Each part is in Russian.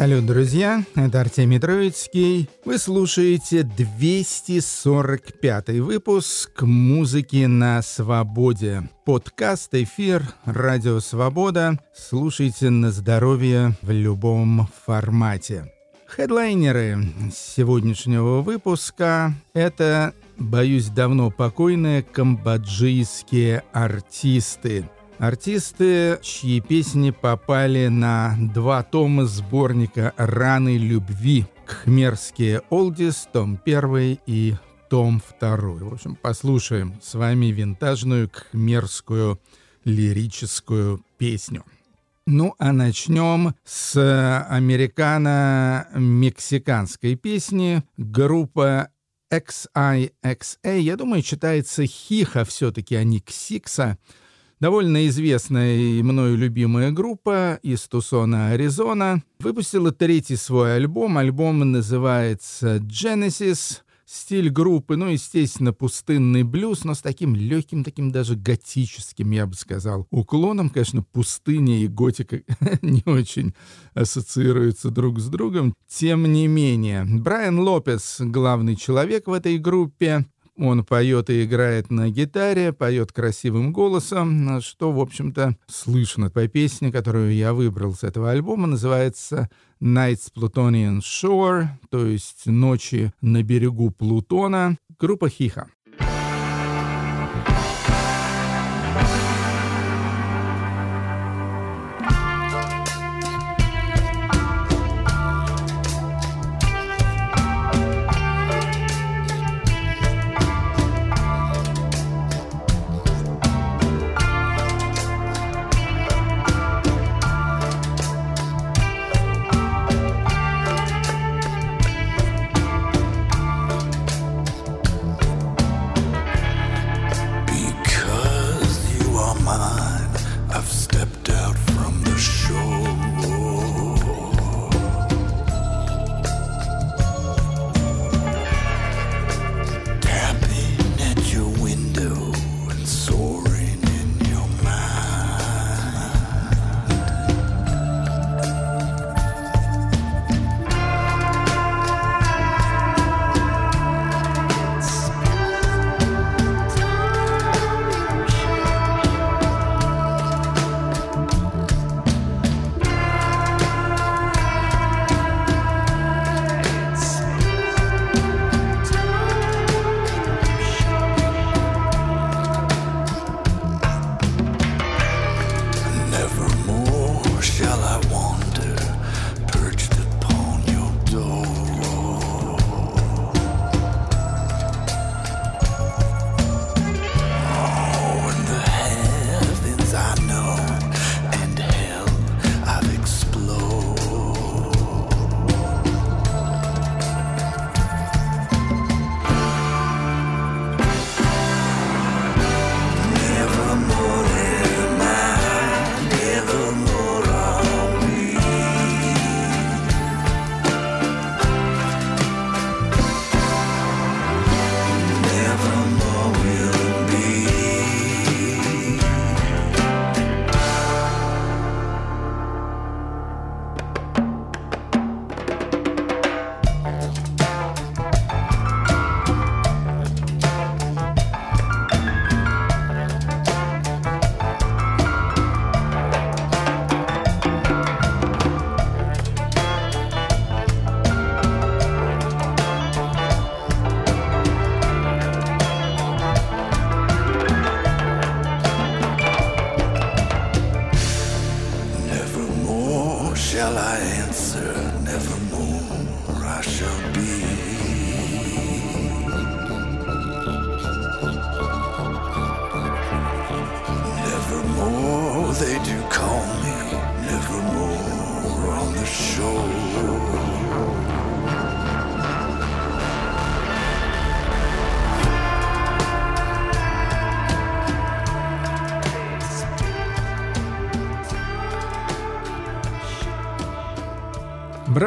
Салют, друзья! Это Артемий Троицкий. Вы слушаете 245 выпуск «Музыки на свободе». Подкаст, эфир, радио «Свобода». Слушайте на здоровье в любом формате. Хедлайнеры сегодняшнего выпуска — это, боюсь, давно покойные камбоджийские артисты — Артисты, чьи песни попали на два тома сборника «Раны любви» «Кхмерские олдис», том 1 и том 2. В общем, послушаем с вами винтажную кхмерскую лирическую песню. Ну, а начнем с американо-мексиканской песни. Группа XIXA, я думаю, читается Хиха все-таки, а не Ксикса. Довольно известная и мною любимая группа из Тусона, Аризона, выпустила третий свой альбом. Альбом называется Genesis. Стиль группы, ну, естественно, пустынный блюз, но с таким легким, таким даже готическим, я бы сказал, уклоном. Конечно, пустыня и готика не очень ассоциируются друг с другом. Тем не менее, Брайан Лопес, главный человек в этой группе, он поет и играет на гитаре, поет красивым голосом, что, в общем-то, слышно по песне, которую я выбрал с этого альбома. Называется «Nights Plutonian Shore», то есть «Ночи на берегу Плутона». Группа «Хиха».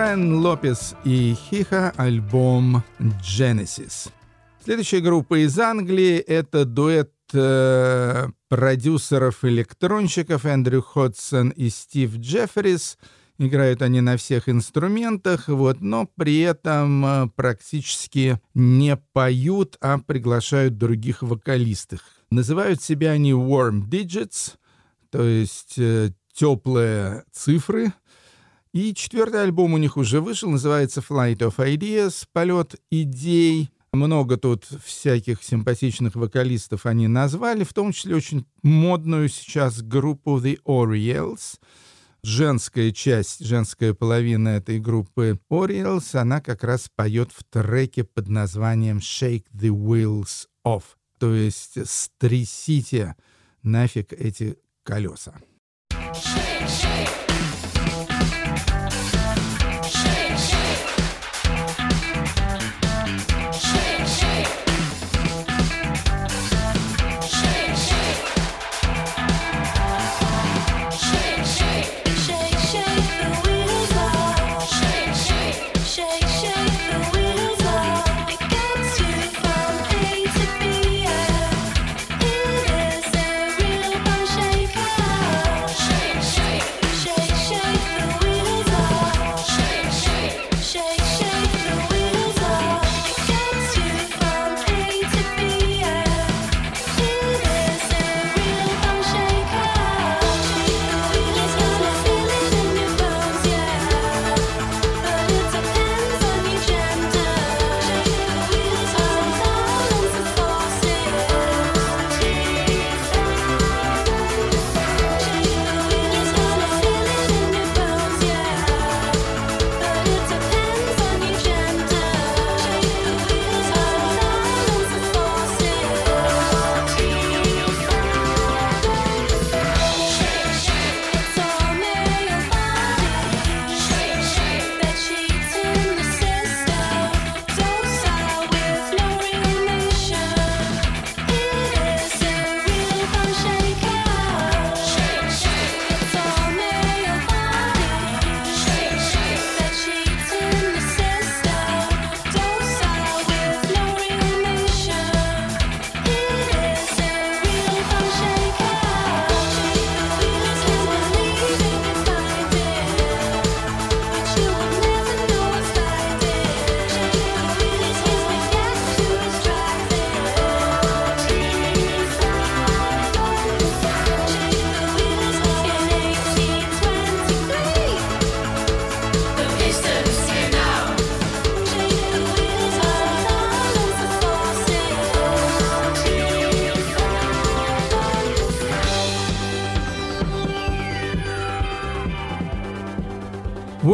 Брайан Лопес и Хиха, альбом Genesis. Следующая группа из Англии — это дуэт э, продюсеров-электронщиков Эндрю Ходсон и Стив Джеффрис. Играют они на всех инструментах, вот, но при этом э, практически не поют, а приглашают других вокалистов. Называют себя они Warm Digits, то есть э, теплые цифры. И четвертый альбом у них уже вышел, называется Flight of Ideas, полет идей. Много тут всяких симпатичных вокалистов они назвали, в том числе очень модную сейчас группу The Orioles. Женская часть, женская половина этой группы Orioles, она как раз поет в треке под названием Shake the Wheels Off, то есть стрясите нафиг эти колеса. Shake, shake.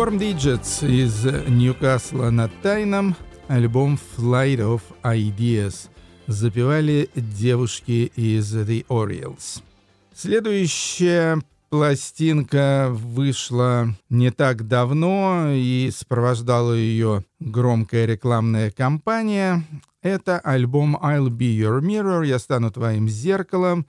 Warm Digits из Ньюкасла на Тайном, альбом Flight of Ideas. Запевали девушки из The Orioles. Следующая пластинка вышла не так давно и сопровождала ее громкая рекламная кампания. Это альбом I'll Be Your Mirror, я стану твоим зеркалом.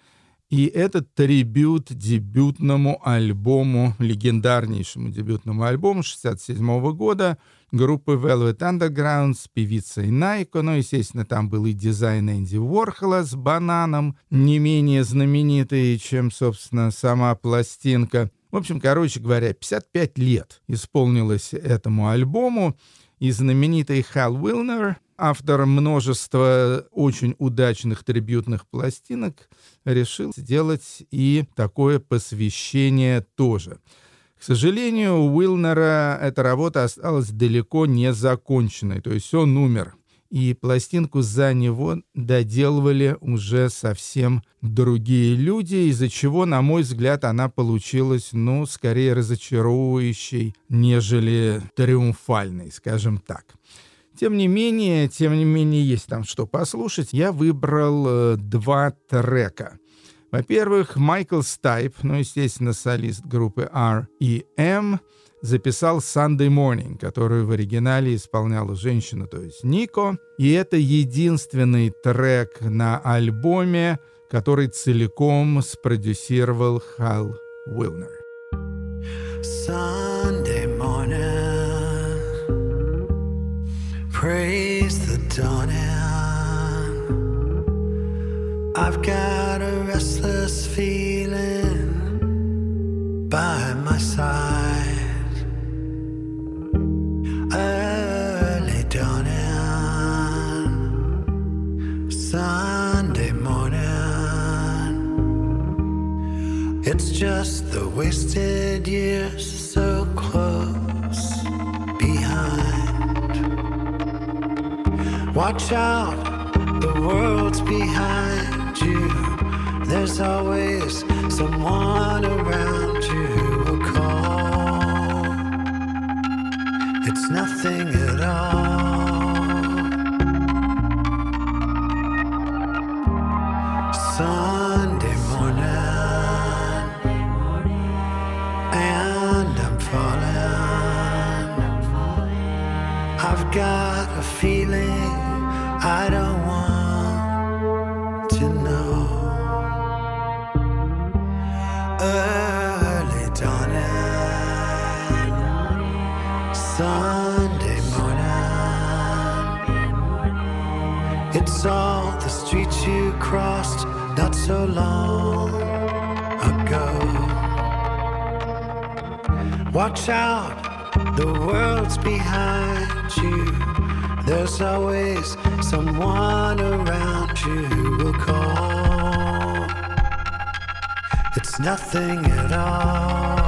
И этот трибют дебютному альбому, легендарнейшему дебютному альбому 67 года группы Velvet Underground с певицей Найко. Ну, естественно, там был и дизайн Энди Уорхола с бананом, не менее знаменитый, чем, собственно, сама пластинка. В общем, короче говоря, 55 лет исполнилось этому альбому. И знаменитый Хал Уилнер, автор множества очень удачных трибютных пластинок, решил сделать и такое посвящение тоже. К сожалению, у Уилнера эта работа осталась далеко не законченной, то есть он умер. И пластинку за него доделывали уже совсем другие люди, из-за чего, на мой взгляд, она получилась, ну, скорее разочаровывающей, нежели триумфальной, скажем так. Тем не менее, тем не менее, есть там что послушать. Я выбрал э, два трека. Во-первых, Майкл Стайп, ну, естественно, солист группы R.E.M., записал Sunday Morning, которую в оригинале исполняла женщина, то есть Нико. И это единственный трек на альбоме, который целиком спродюсировал Хал Уилнер. Sunday praise the dawning. I've got a restless feeling by my side. Early dawning, Sunday morning. It's just the wasted years so close. Watch out, the world's behind you. There's always someone around you who will call. It's nothing at all. Sunday morning, and I'm falling. I've got a feeling Watch out, the world's behind you. There's always someone around you who will call. It's nothing at all.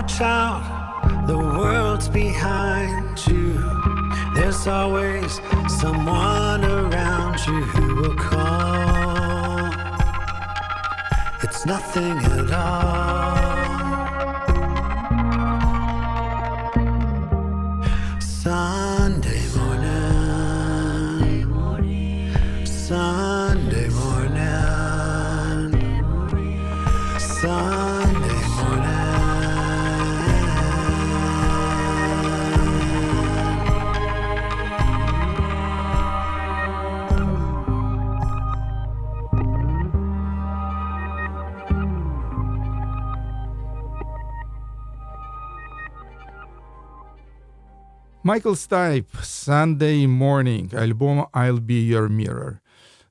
Watch out, the world's behind you. There's always someone around you who will call. It's nothing at all. Майкл Стайп, Sunday Morning, альбом I'll Be Your Mirror.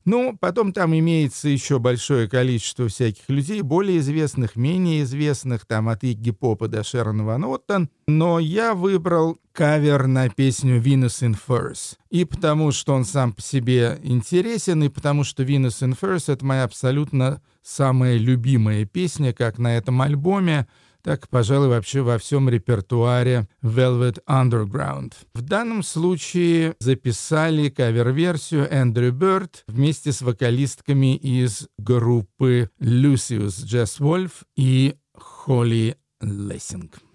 Ну, потом там имеется еще большое количество всяких людей, более известных, менее известных, там от Игги Попа до Шерон Ван Оттон. Но я выбрал кавер на песню «Venus in Furs». И потому, что он сам по себе интересен, и потому, что «Venus in Furs» — это моя абсолютно самая любимая песня, как на этом альбоме, так, пожалуй, вообще во всем репертуаре Velvet Underground. В данном случае записали кавер-версию Эндрю Бёрд вместе с вокалистками из группы Lucius Jazz Wolf и Холли Лессинг.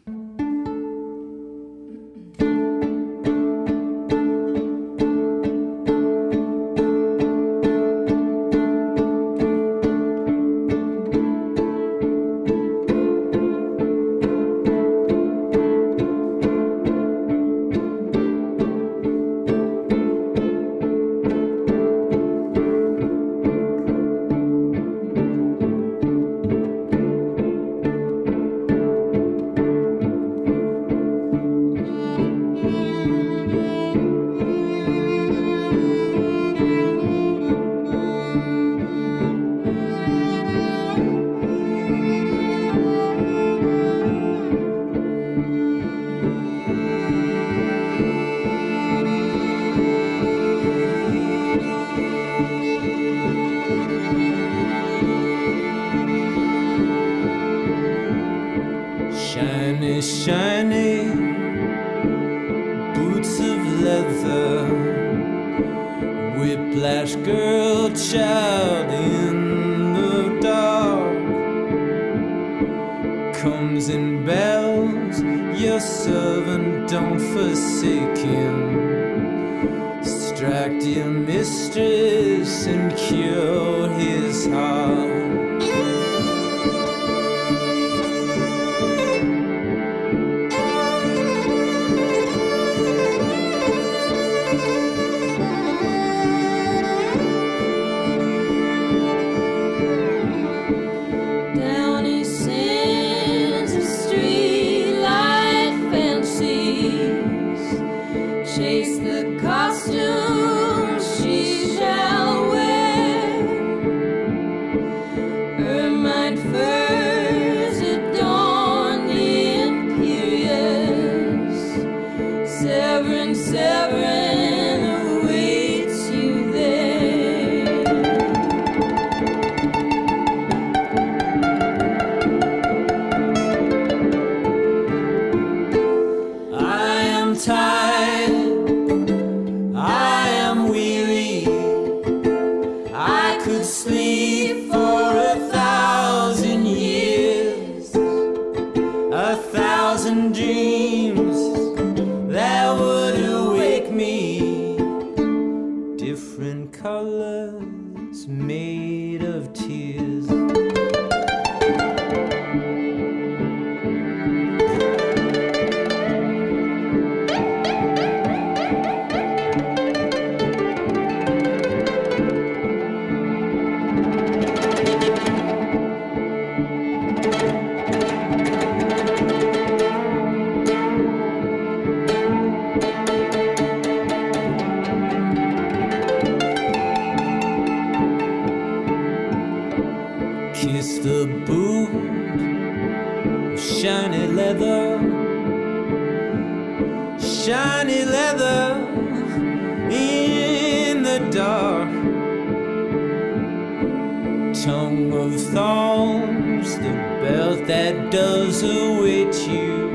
Tongue of thorns, the belt that does await you.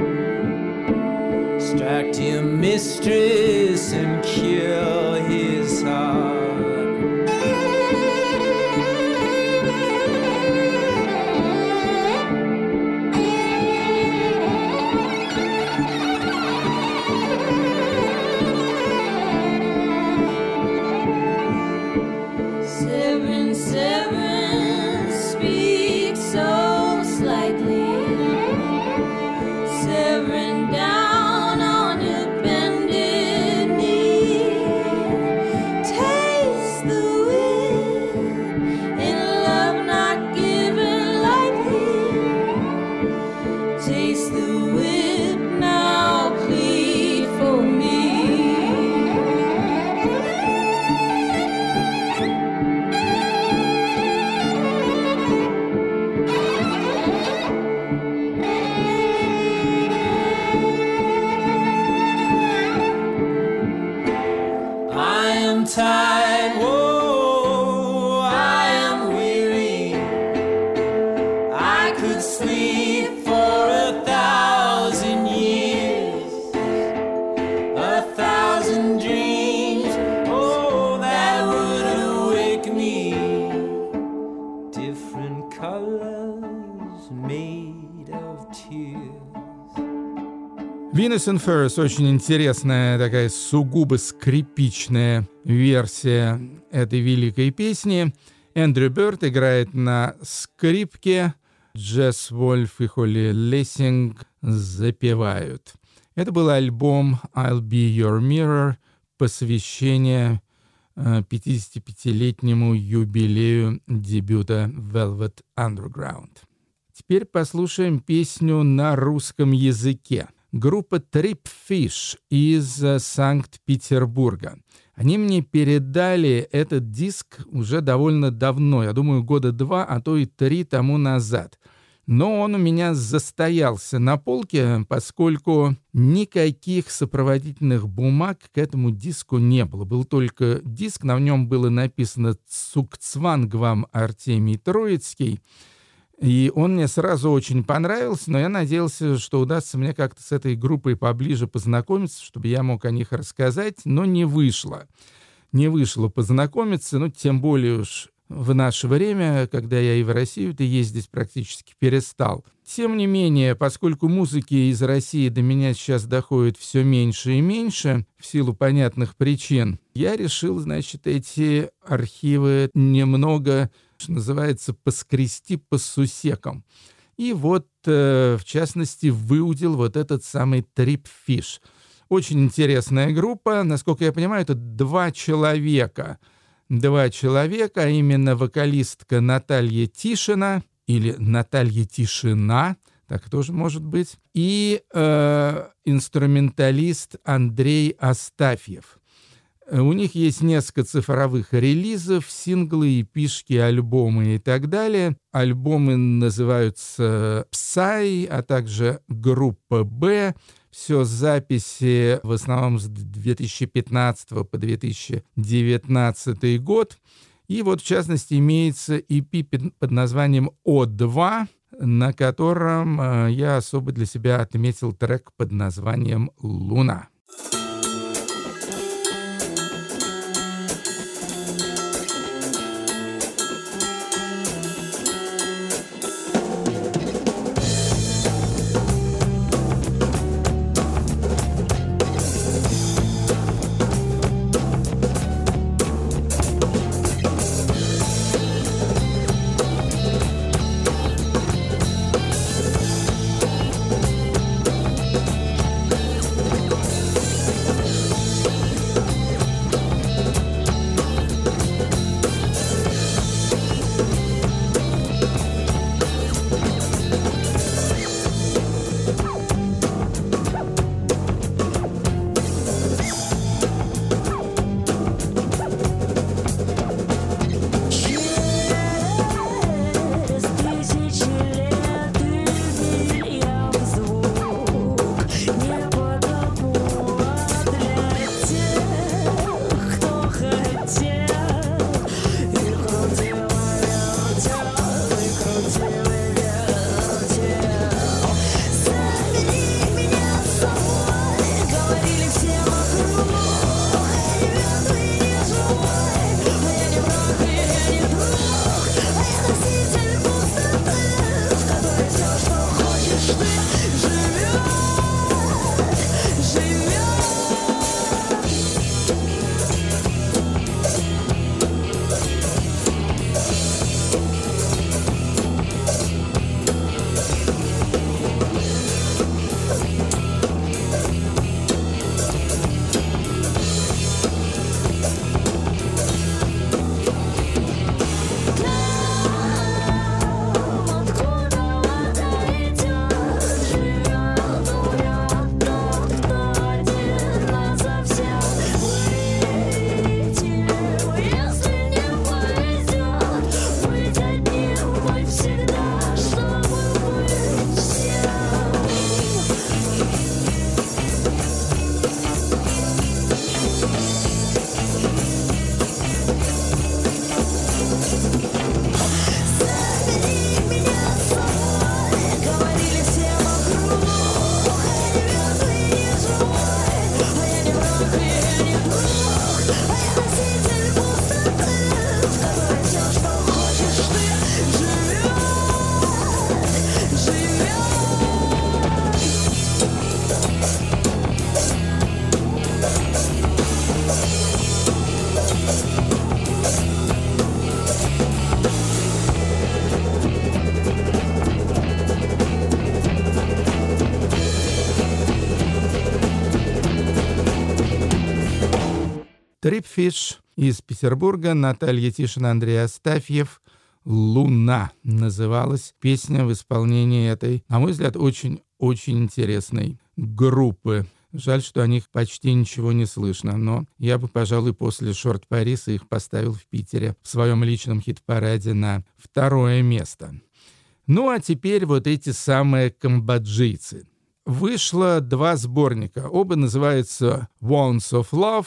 Strike your mistress and cure his heart. And Ferris очень интересная такая сугубо скрипичная версия этой великой песни. Эндрю Бёрд играет на скрипке, Джесс Вольф и Холли Лессинг запевают. Это был альбом «I'll Be Your Mirror», посвящение э, 55-летнему юбилею дебюта Velvet Underground. Теперь послушаем песню на русском языке. Группа Trip Fish из э, Санкт-Петербурга. Они мне передали этот диск уже довольно давно, я думаю, года два, а то и три тому назад. Но он у меня застоялся на полке, поскольку никаких сопроводительных бумаг к этому диску не было. Был только диск, на нем было написано «Цукцванг вам Артемий Троицкий», и он мне сразу очень понравился, но я надеялся, что удастся мне как-то с этой группой поближе познакомиться, чтобы я мог о них рассказать, но не вышло. Не вышло познакомиться, ну, тем более уж в наше время, когда я и в Россию-то ездить практически перестал. Тем не менее, поскольку музыки из России до меня сейчас доходит все меньше и меньше, в силу понятных причин, я решил, значит, эти архивы немного что называется, поскрести по сусекам. И вот, э, в частности, выудил вот этот самый Tripfish. Очень интересная группа. Насколько я понимаю, это два человека. Два человека, а именно вокалистка Наталья Тишина или Наталья Тишина, так тоже может быть, и э, инструменталист Андрей Астафьев. У них есть несколько цифровых релизов, синглы, эпишки, альбомы и так далее. Альбомы называются «Псай», а также «Группа Б». Все записи в основном с 2015 по 2019 год. И вот, в частности, имеется EP под названием «О2», на котором э, я особо для себя отметил трек под названием «Луна». Tripfish из Петербурга, Наталья Тишина, Андрей Астафьев. «Луна» называлась песня в исполнении этой, на мой взгляд, очень-очень интересной группы. Жаль, что о них почти ничего не слышно, но я бы, пожалуй, после «Shortparis а» их поставил в Питере в своем личном хит-параде на второе место. Ну а теперь вот эти самые камбоджийцы. Вышло два сборника. Оба называются «Wounds of Love»,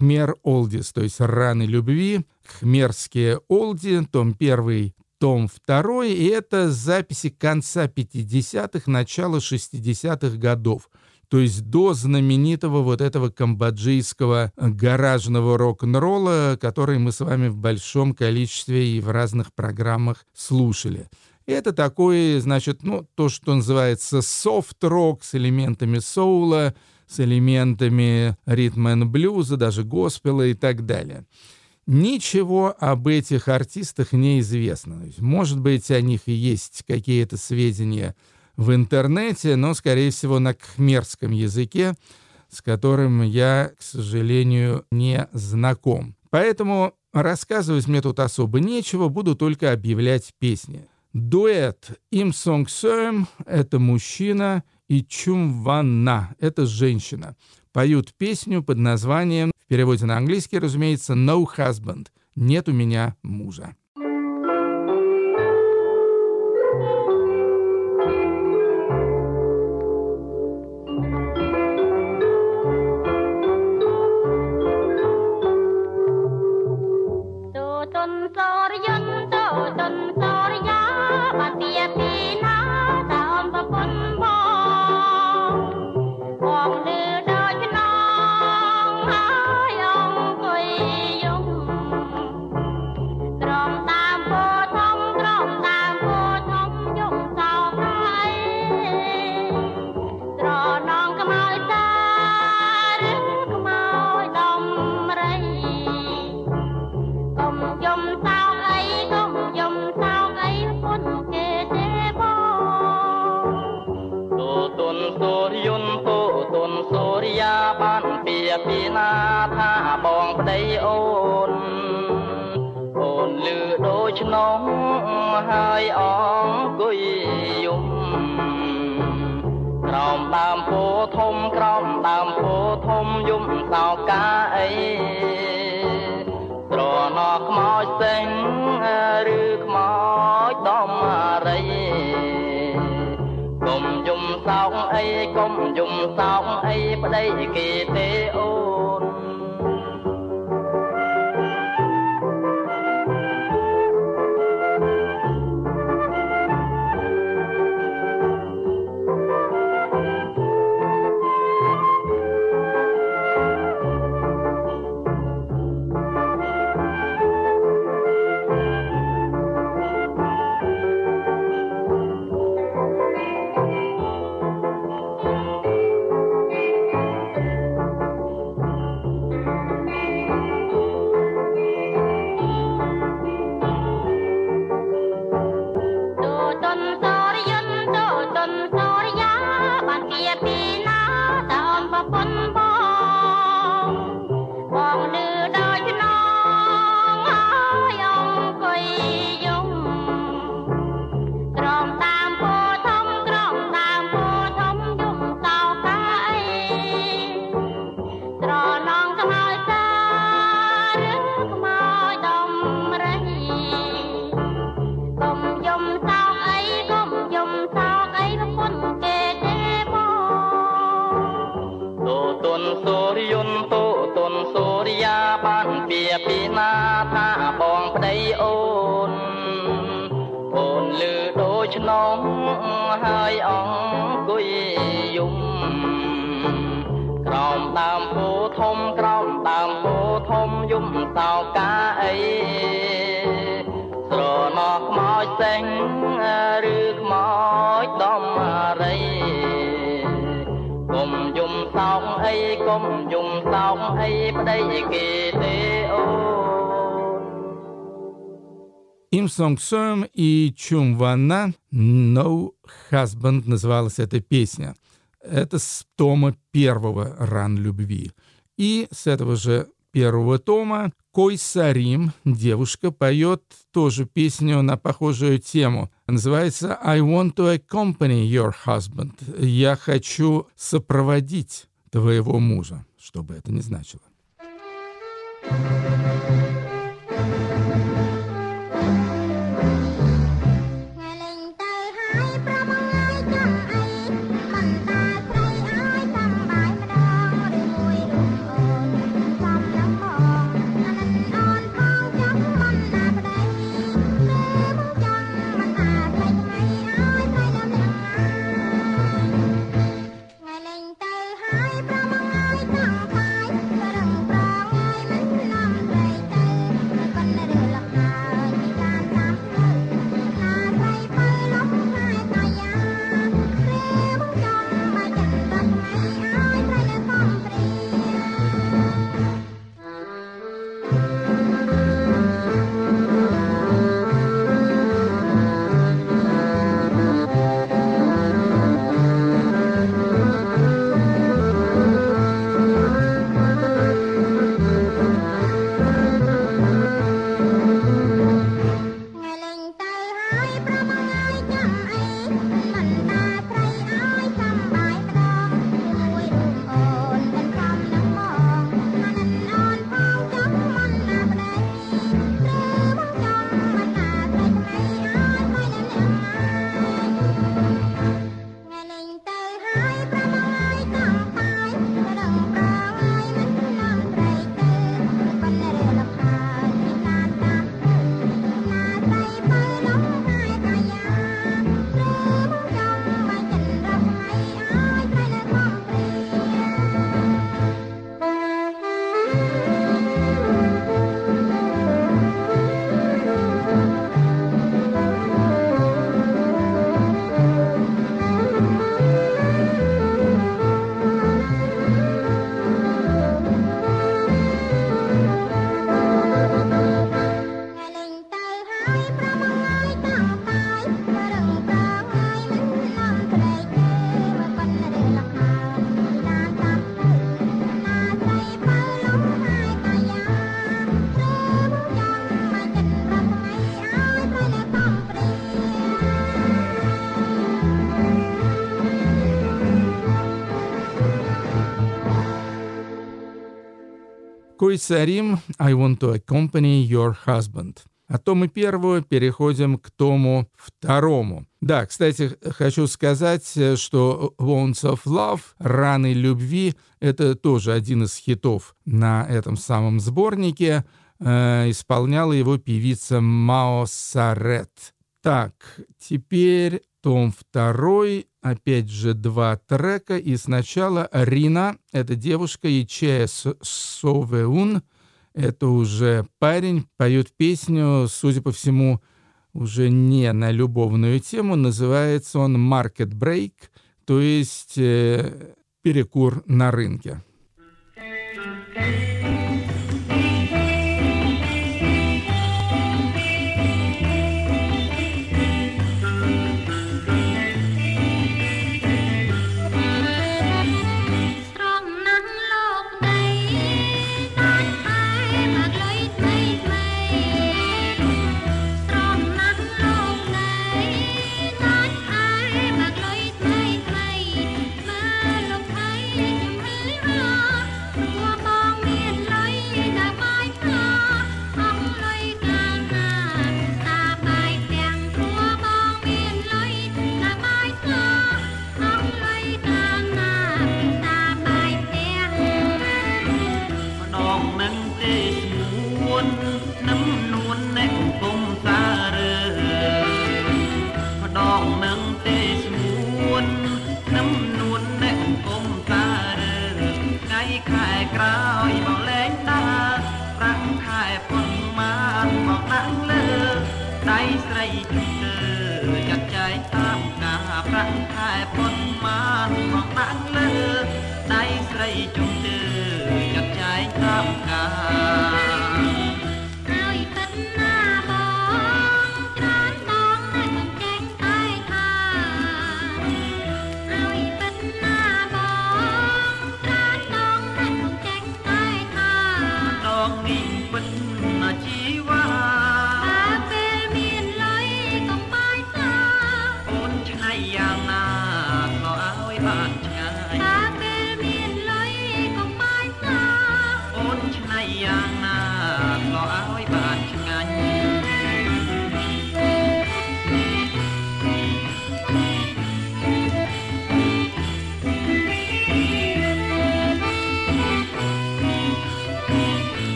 «Khmer Oldies», то есть «Раны любви», «Khmerские Олди», том первый, том второй, и это записи конца 50-х, начала 60-х годов то есть до знаменитого вот этого камбоджийского гаражного рок-н-ролла, который мы с вами в большом количестве и в разных программах слушали. Это такой, значит, ну, то, что называется софт-рок с элементами соула, с элементами ритм-н-блюза, даже госпела и так далее. Ничего об этих артистах не известно. Может быть, о них и есть какие-то сведения в интернете, но, скорее всего, на кхмерском языке, с которым я, к сожалению, не знаком. Поэтому рассказывать мне тут особо нечего, буду только объявлять песни. Дуэт Им Сонг Сөм — это мужчина, и Чум Ван На — это женщина. Поют песню под названием, в переводе на английский, разумеется, «No Husband» — «Нет у меня мужа». ណាថាបងប្តីអូន អូនលឺដូច្នងហើយអងគុយយំក្រោមដើមពោធំក្រោមដើមពោធំយំសោកាអីត្រណោះខ្មោចសេងឬខ្មោចដំរៃកុំយំសោកអីកុំយំសោកអីប្តីគេទេអូ Ванна «No Husband» называлась эта песня. Это с тома первого «Ран любви». И с этого же первого тома. Койса Рим, девушка, поет тоже песню на похожую тему. Называется «I want to accompany your husband». «Я хочу сопроводить твоего мужа», что бы это ни значило. Кой Сарим, I want to accompany your husband. От тома первого переходим к тому второму. Да, кстати, хочу сказать, что Wounds of Love, Раны любви, это тоже один из хитов на этом самом сборнике. Э, исполняла его певица Мао Сарет. Так, теперь том второй, опять же два трека, и сначала Рина, это девушка, и Че Совеун, это уже парень, поет песню, судя по всему, уже не на любовную тему, называется он «Market Break», то есть э, перекур на рынке.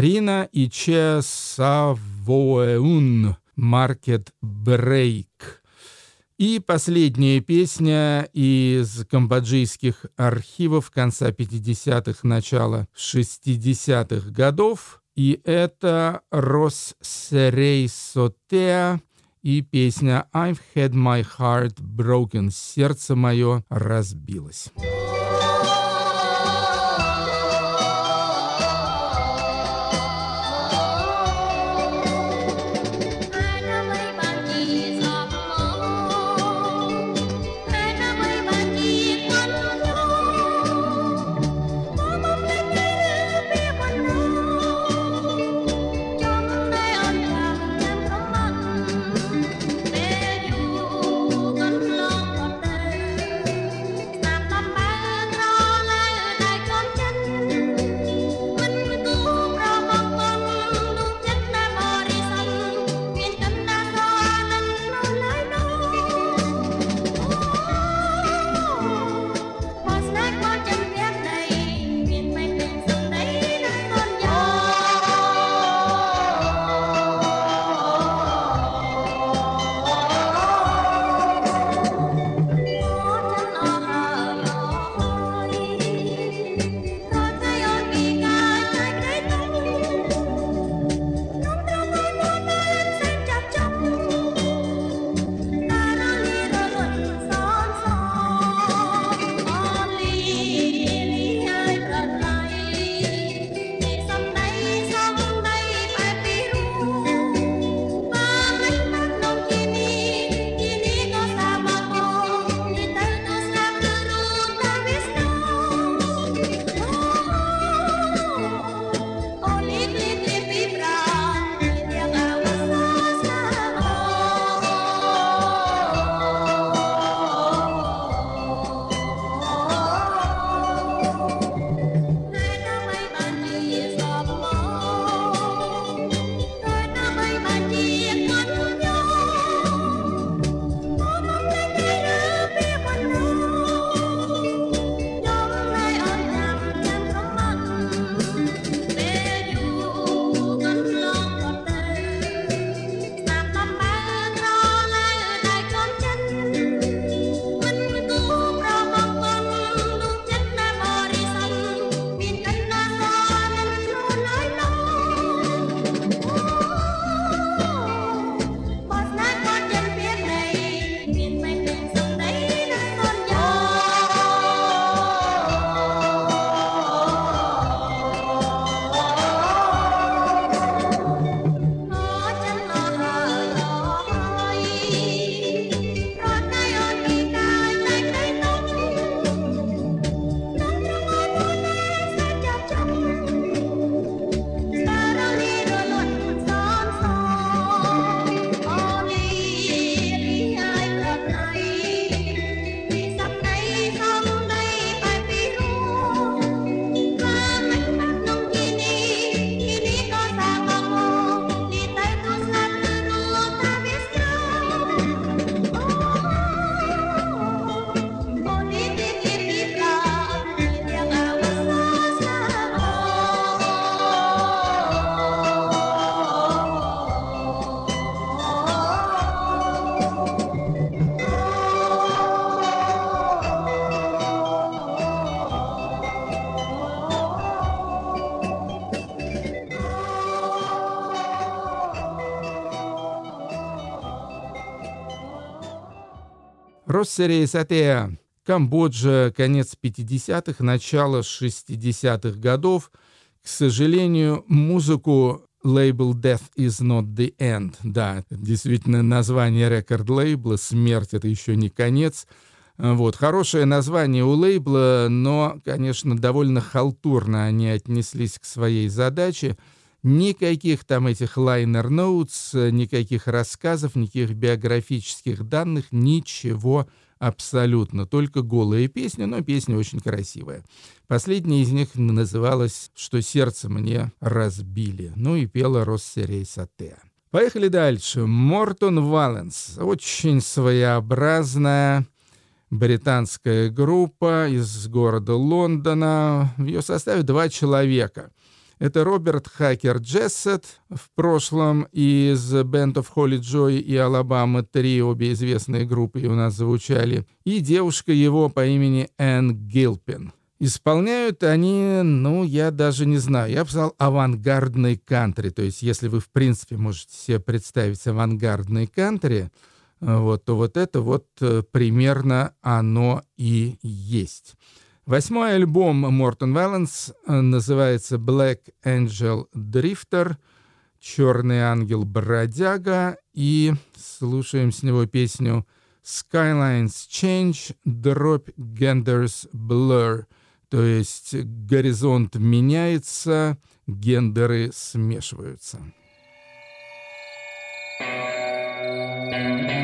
Рина и Че Савоэун «Market Break». И последняя песня из камбоджийских архивов конца 50-х, начала 60-х годов. И это «Рос Серей Сотеа» и песня «I've had my heart broken» — «Сердце мое разбилось». Россерия из Сатея. Камбоджа, конец 50-х, начало 60-х годов. К сожалению, музыку лейбл Death is not the end. Да, действительно, название рекорд-лейбла «Смерть» — это еще не конец. Вот, хорошее название у лейбла, но, конечно, довольно халтурно они отнеслись к своей задаче — Никаких там этих лайнер ноутс, никаких рассказов, никаких биографических данных, ничего абсолютно. Только голые песни, но песня очень красивая. Последняя из них называлась «Что сердце мне разбили». Ну и пела Россерей Сате. Поехали дальше. Мортон Валенс. Очень своеобразная британская группа из города Лондона. В ее составе два человека. Это Роберт Хакер Джессет, в прошлом из Band of Holy Joy и Алабама 3, обе известные группы у нас звучали, и девушка его по имени Энн Гилпин. Исполняют они, ну, я даже не знаю, я бы сказал, авангардный кантри. То есть, если вы, в принципе, можете себе представить авангардный кантри, вот, то вот это вот э, примерно оно и есть. Восьмой альбом Мортон Валенс называется Black Angel Drifter, Черный ангел бродяга, и слушаем с него песню Skylines Change, Drop Genders Blur, то есть горизонт меняется, гендеры смешиваются. You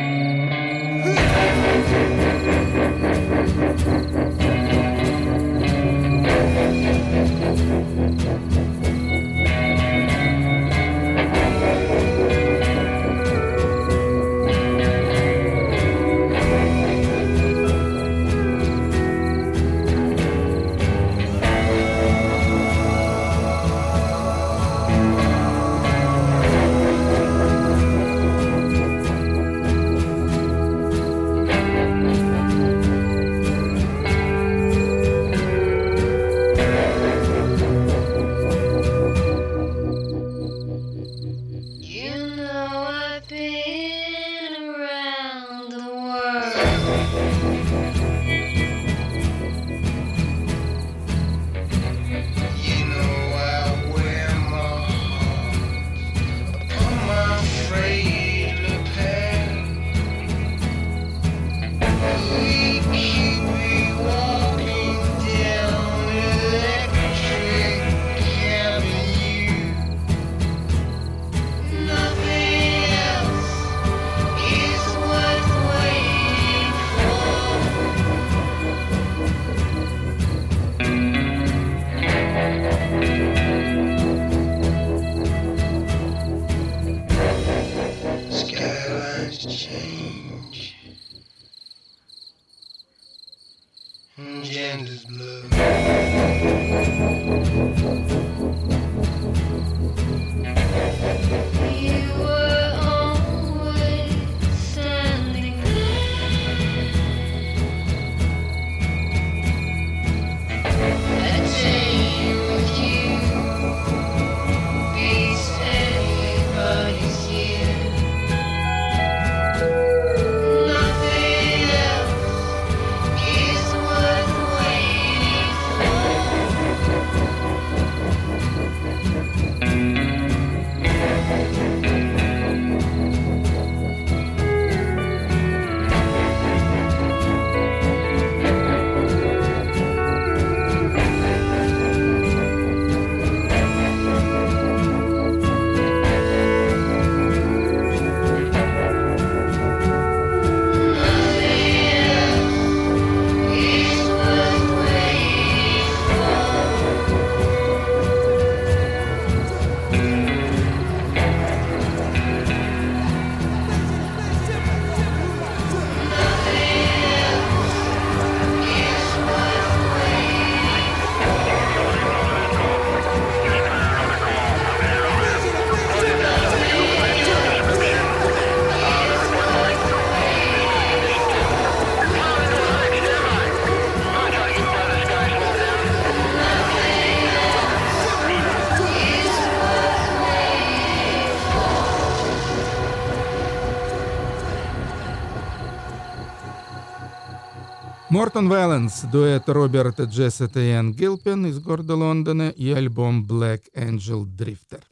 Мортон Вэланс, дуэт Роберта Джессета и Энн Гилпин из города Лондона и альбом Black Angel Drifter.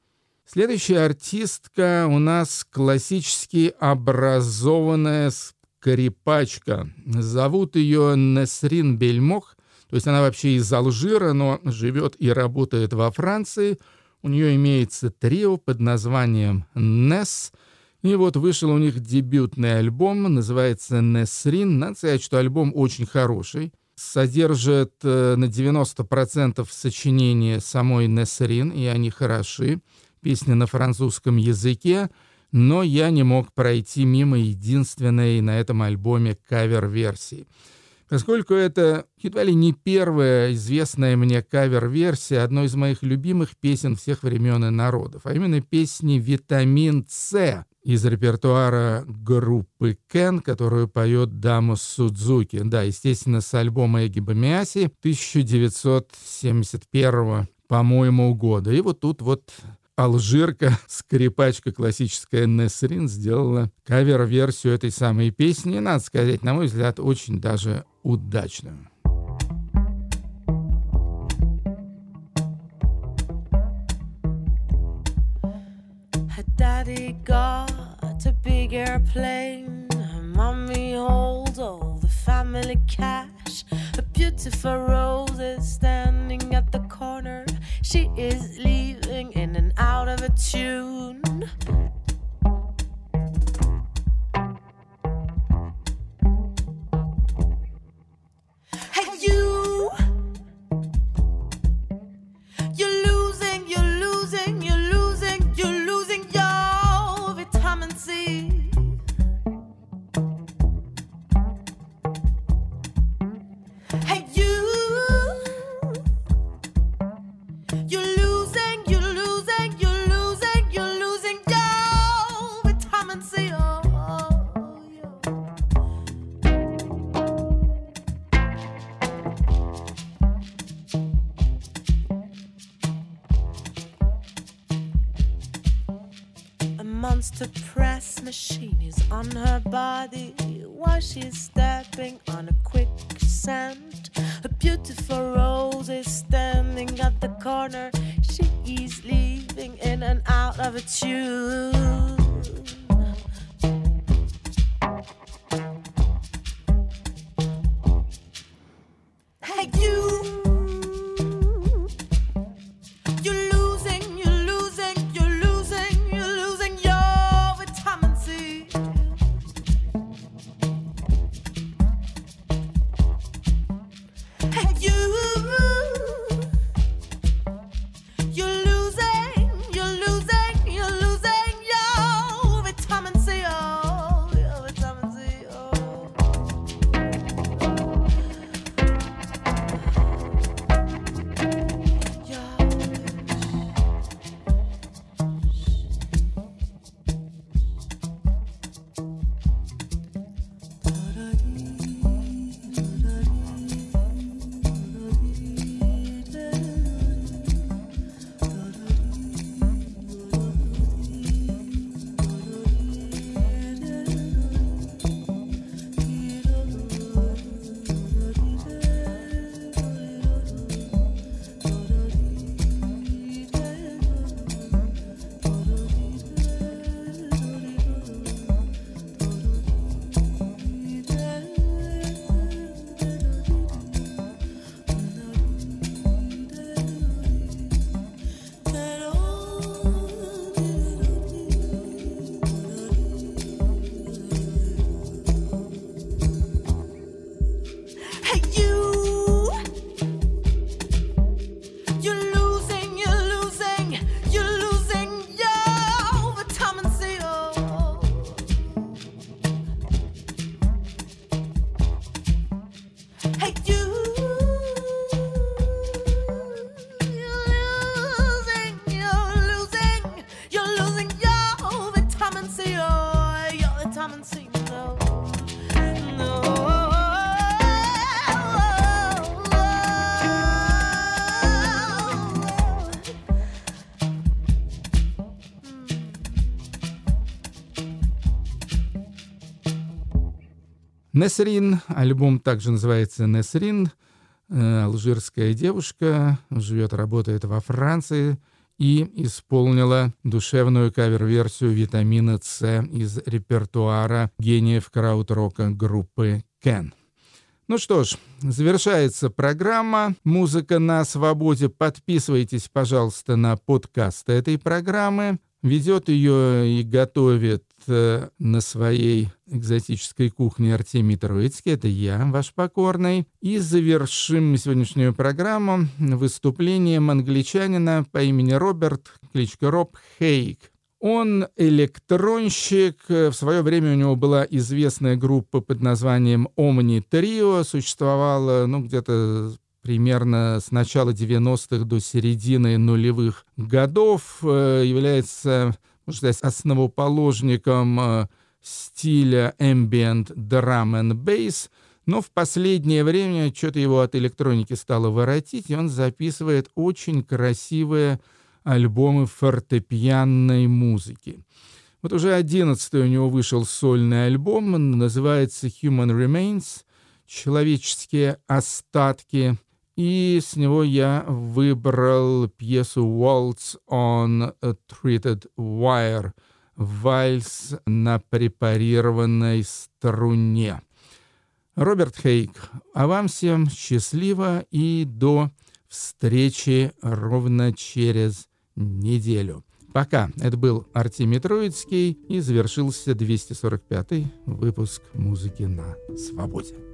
Следующая артистка у нас классически образованная скрипачка. Зовут ее Несрин Бельмох, то есть она вообще из Алжира, но живет и работает во Франции. У нее имеется трио под названием «Нес», и вот вышел у них дебютный альбом, называется «Несрин». Надо сказать, что альбом очень хороший. Содержит э, на 90% сочинения самой Несрин, и они хороши. Песня на французском языке, но я не мог пройти мимо единственной на этом альбоме кавер-версии. Поскольку это едва ли не первая известная мне кавер-версия одной из моих любимых песен всех времен и народов, а именно песни «Витамин С» из репертуара группы Кен, которую поет Дамус Судзуки. Да, естественно, с альбома Эги Бамиаси 1971 по-моему, года. И вот тут вот алжирка, скрипачка классическая Несрин сделала кавер-версию этой самой песни, надо сказать, на мой взгляд, очень даже удачную. A big airplane. Mommy holds all the family cash. A beautiful rose is standing at the corner. She is leaving in and out of a tune. Несрин, альбом также называется Несрин, э, алжирская девушка, живет, работает во Франции и исполнила душевную кавер-версию «Витамина С» из репертуара гениев краудрока группы «Кен». Ну что ж, завершается программа «Музыка на свободе». Подписывайтесь, пожалуйста, на подкаст этой программы. Ведет ее и готовит на своей экзотической кухне Артемий Троицкий. Это я, ваш покорный. И завершим сегодняшнюю программу выступлением англичанина по имени Роберт, кличка Роб Хейк. Он электронщик. В свое время у него была известная группа под названием Omni Trio. Существовала, ну, где-то примерно с начала 90-х до середины нулевых годов. Э, является, можно сказать, основоположником э, стиля ambient drum and bass. Но в последнее время что-то его от электроники стало воротить, и он записывает очень красивые альбомы фортепианной музыки. Вот уже одиннадцатый у него вышел сольный альбом, называется Human Remains, человеческие остатки, и с него я выбрал пьесу Waltz on a Treated Wire, вальс на препарированной струне. Роберт Хейк, а вам всем счастливо и до встречи ровно через неделю. Пока. Это был Артемий Троицкий и завершился 245-й выпуск «Музыки на свободе».